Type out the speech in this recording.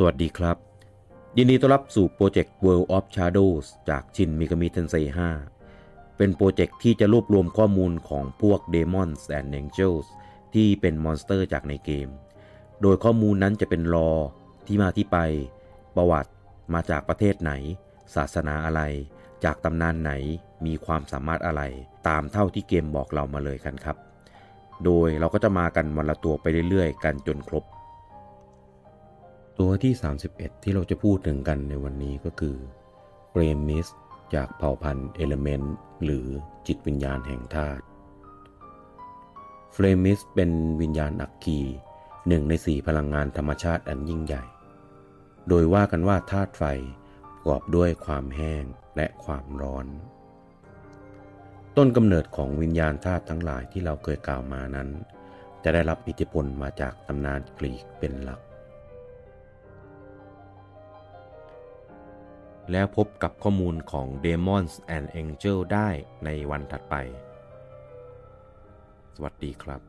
สวัสดีครับ ยินดีต้อนรับสู่โปรเจกต์ World of Shadows จาก Shin Megami Tensei 5เป็นโปรเจกต์ที่จะรวบรวมข้อมูลของพวก Demons and Angels ที่เป็น monster จากในเกม โดยข้อมูลนั้นจะเป็น lore ที่มาที่ไป ประวัติมาจากประเทศไหน ศาสนาอะไร จากตำนานไหนมีความสามารถอะไร ตามเท่าที่เกมบอกเรามาเลยกันครับ โดยเราก็จะมากันวันละตัวไปเรื่อยๆ กันจนครบ ตัวที่ 31 ที่เราจะพูดถึงกันในวันนี้ก็คือ Flaemis จากเผ่าพันธุ์ Element หรือจิตวิญญาณแห่งธาตุ Flaemis เป็นวิญญาณอัคคีหนึ่งในสี่พลังงานธรรมชาติอันยิ่งใหญ่ โดยว่ากันว่าธาตุไฟประกอบด้วยความแห้งและความร้อน ต้นกำเนิดของวิญญาณธาตุทั้งหลายที่เราเคยกล่าวมานั้น จะได้รับอิทธิพลมาจากตำนานกรีกเป็นหลัก แล้วพบกับข้อมูลของ Demons and Angel ได้ในวันถัดไป สวัสดีครับ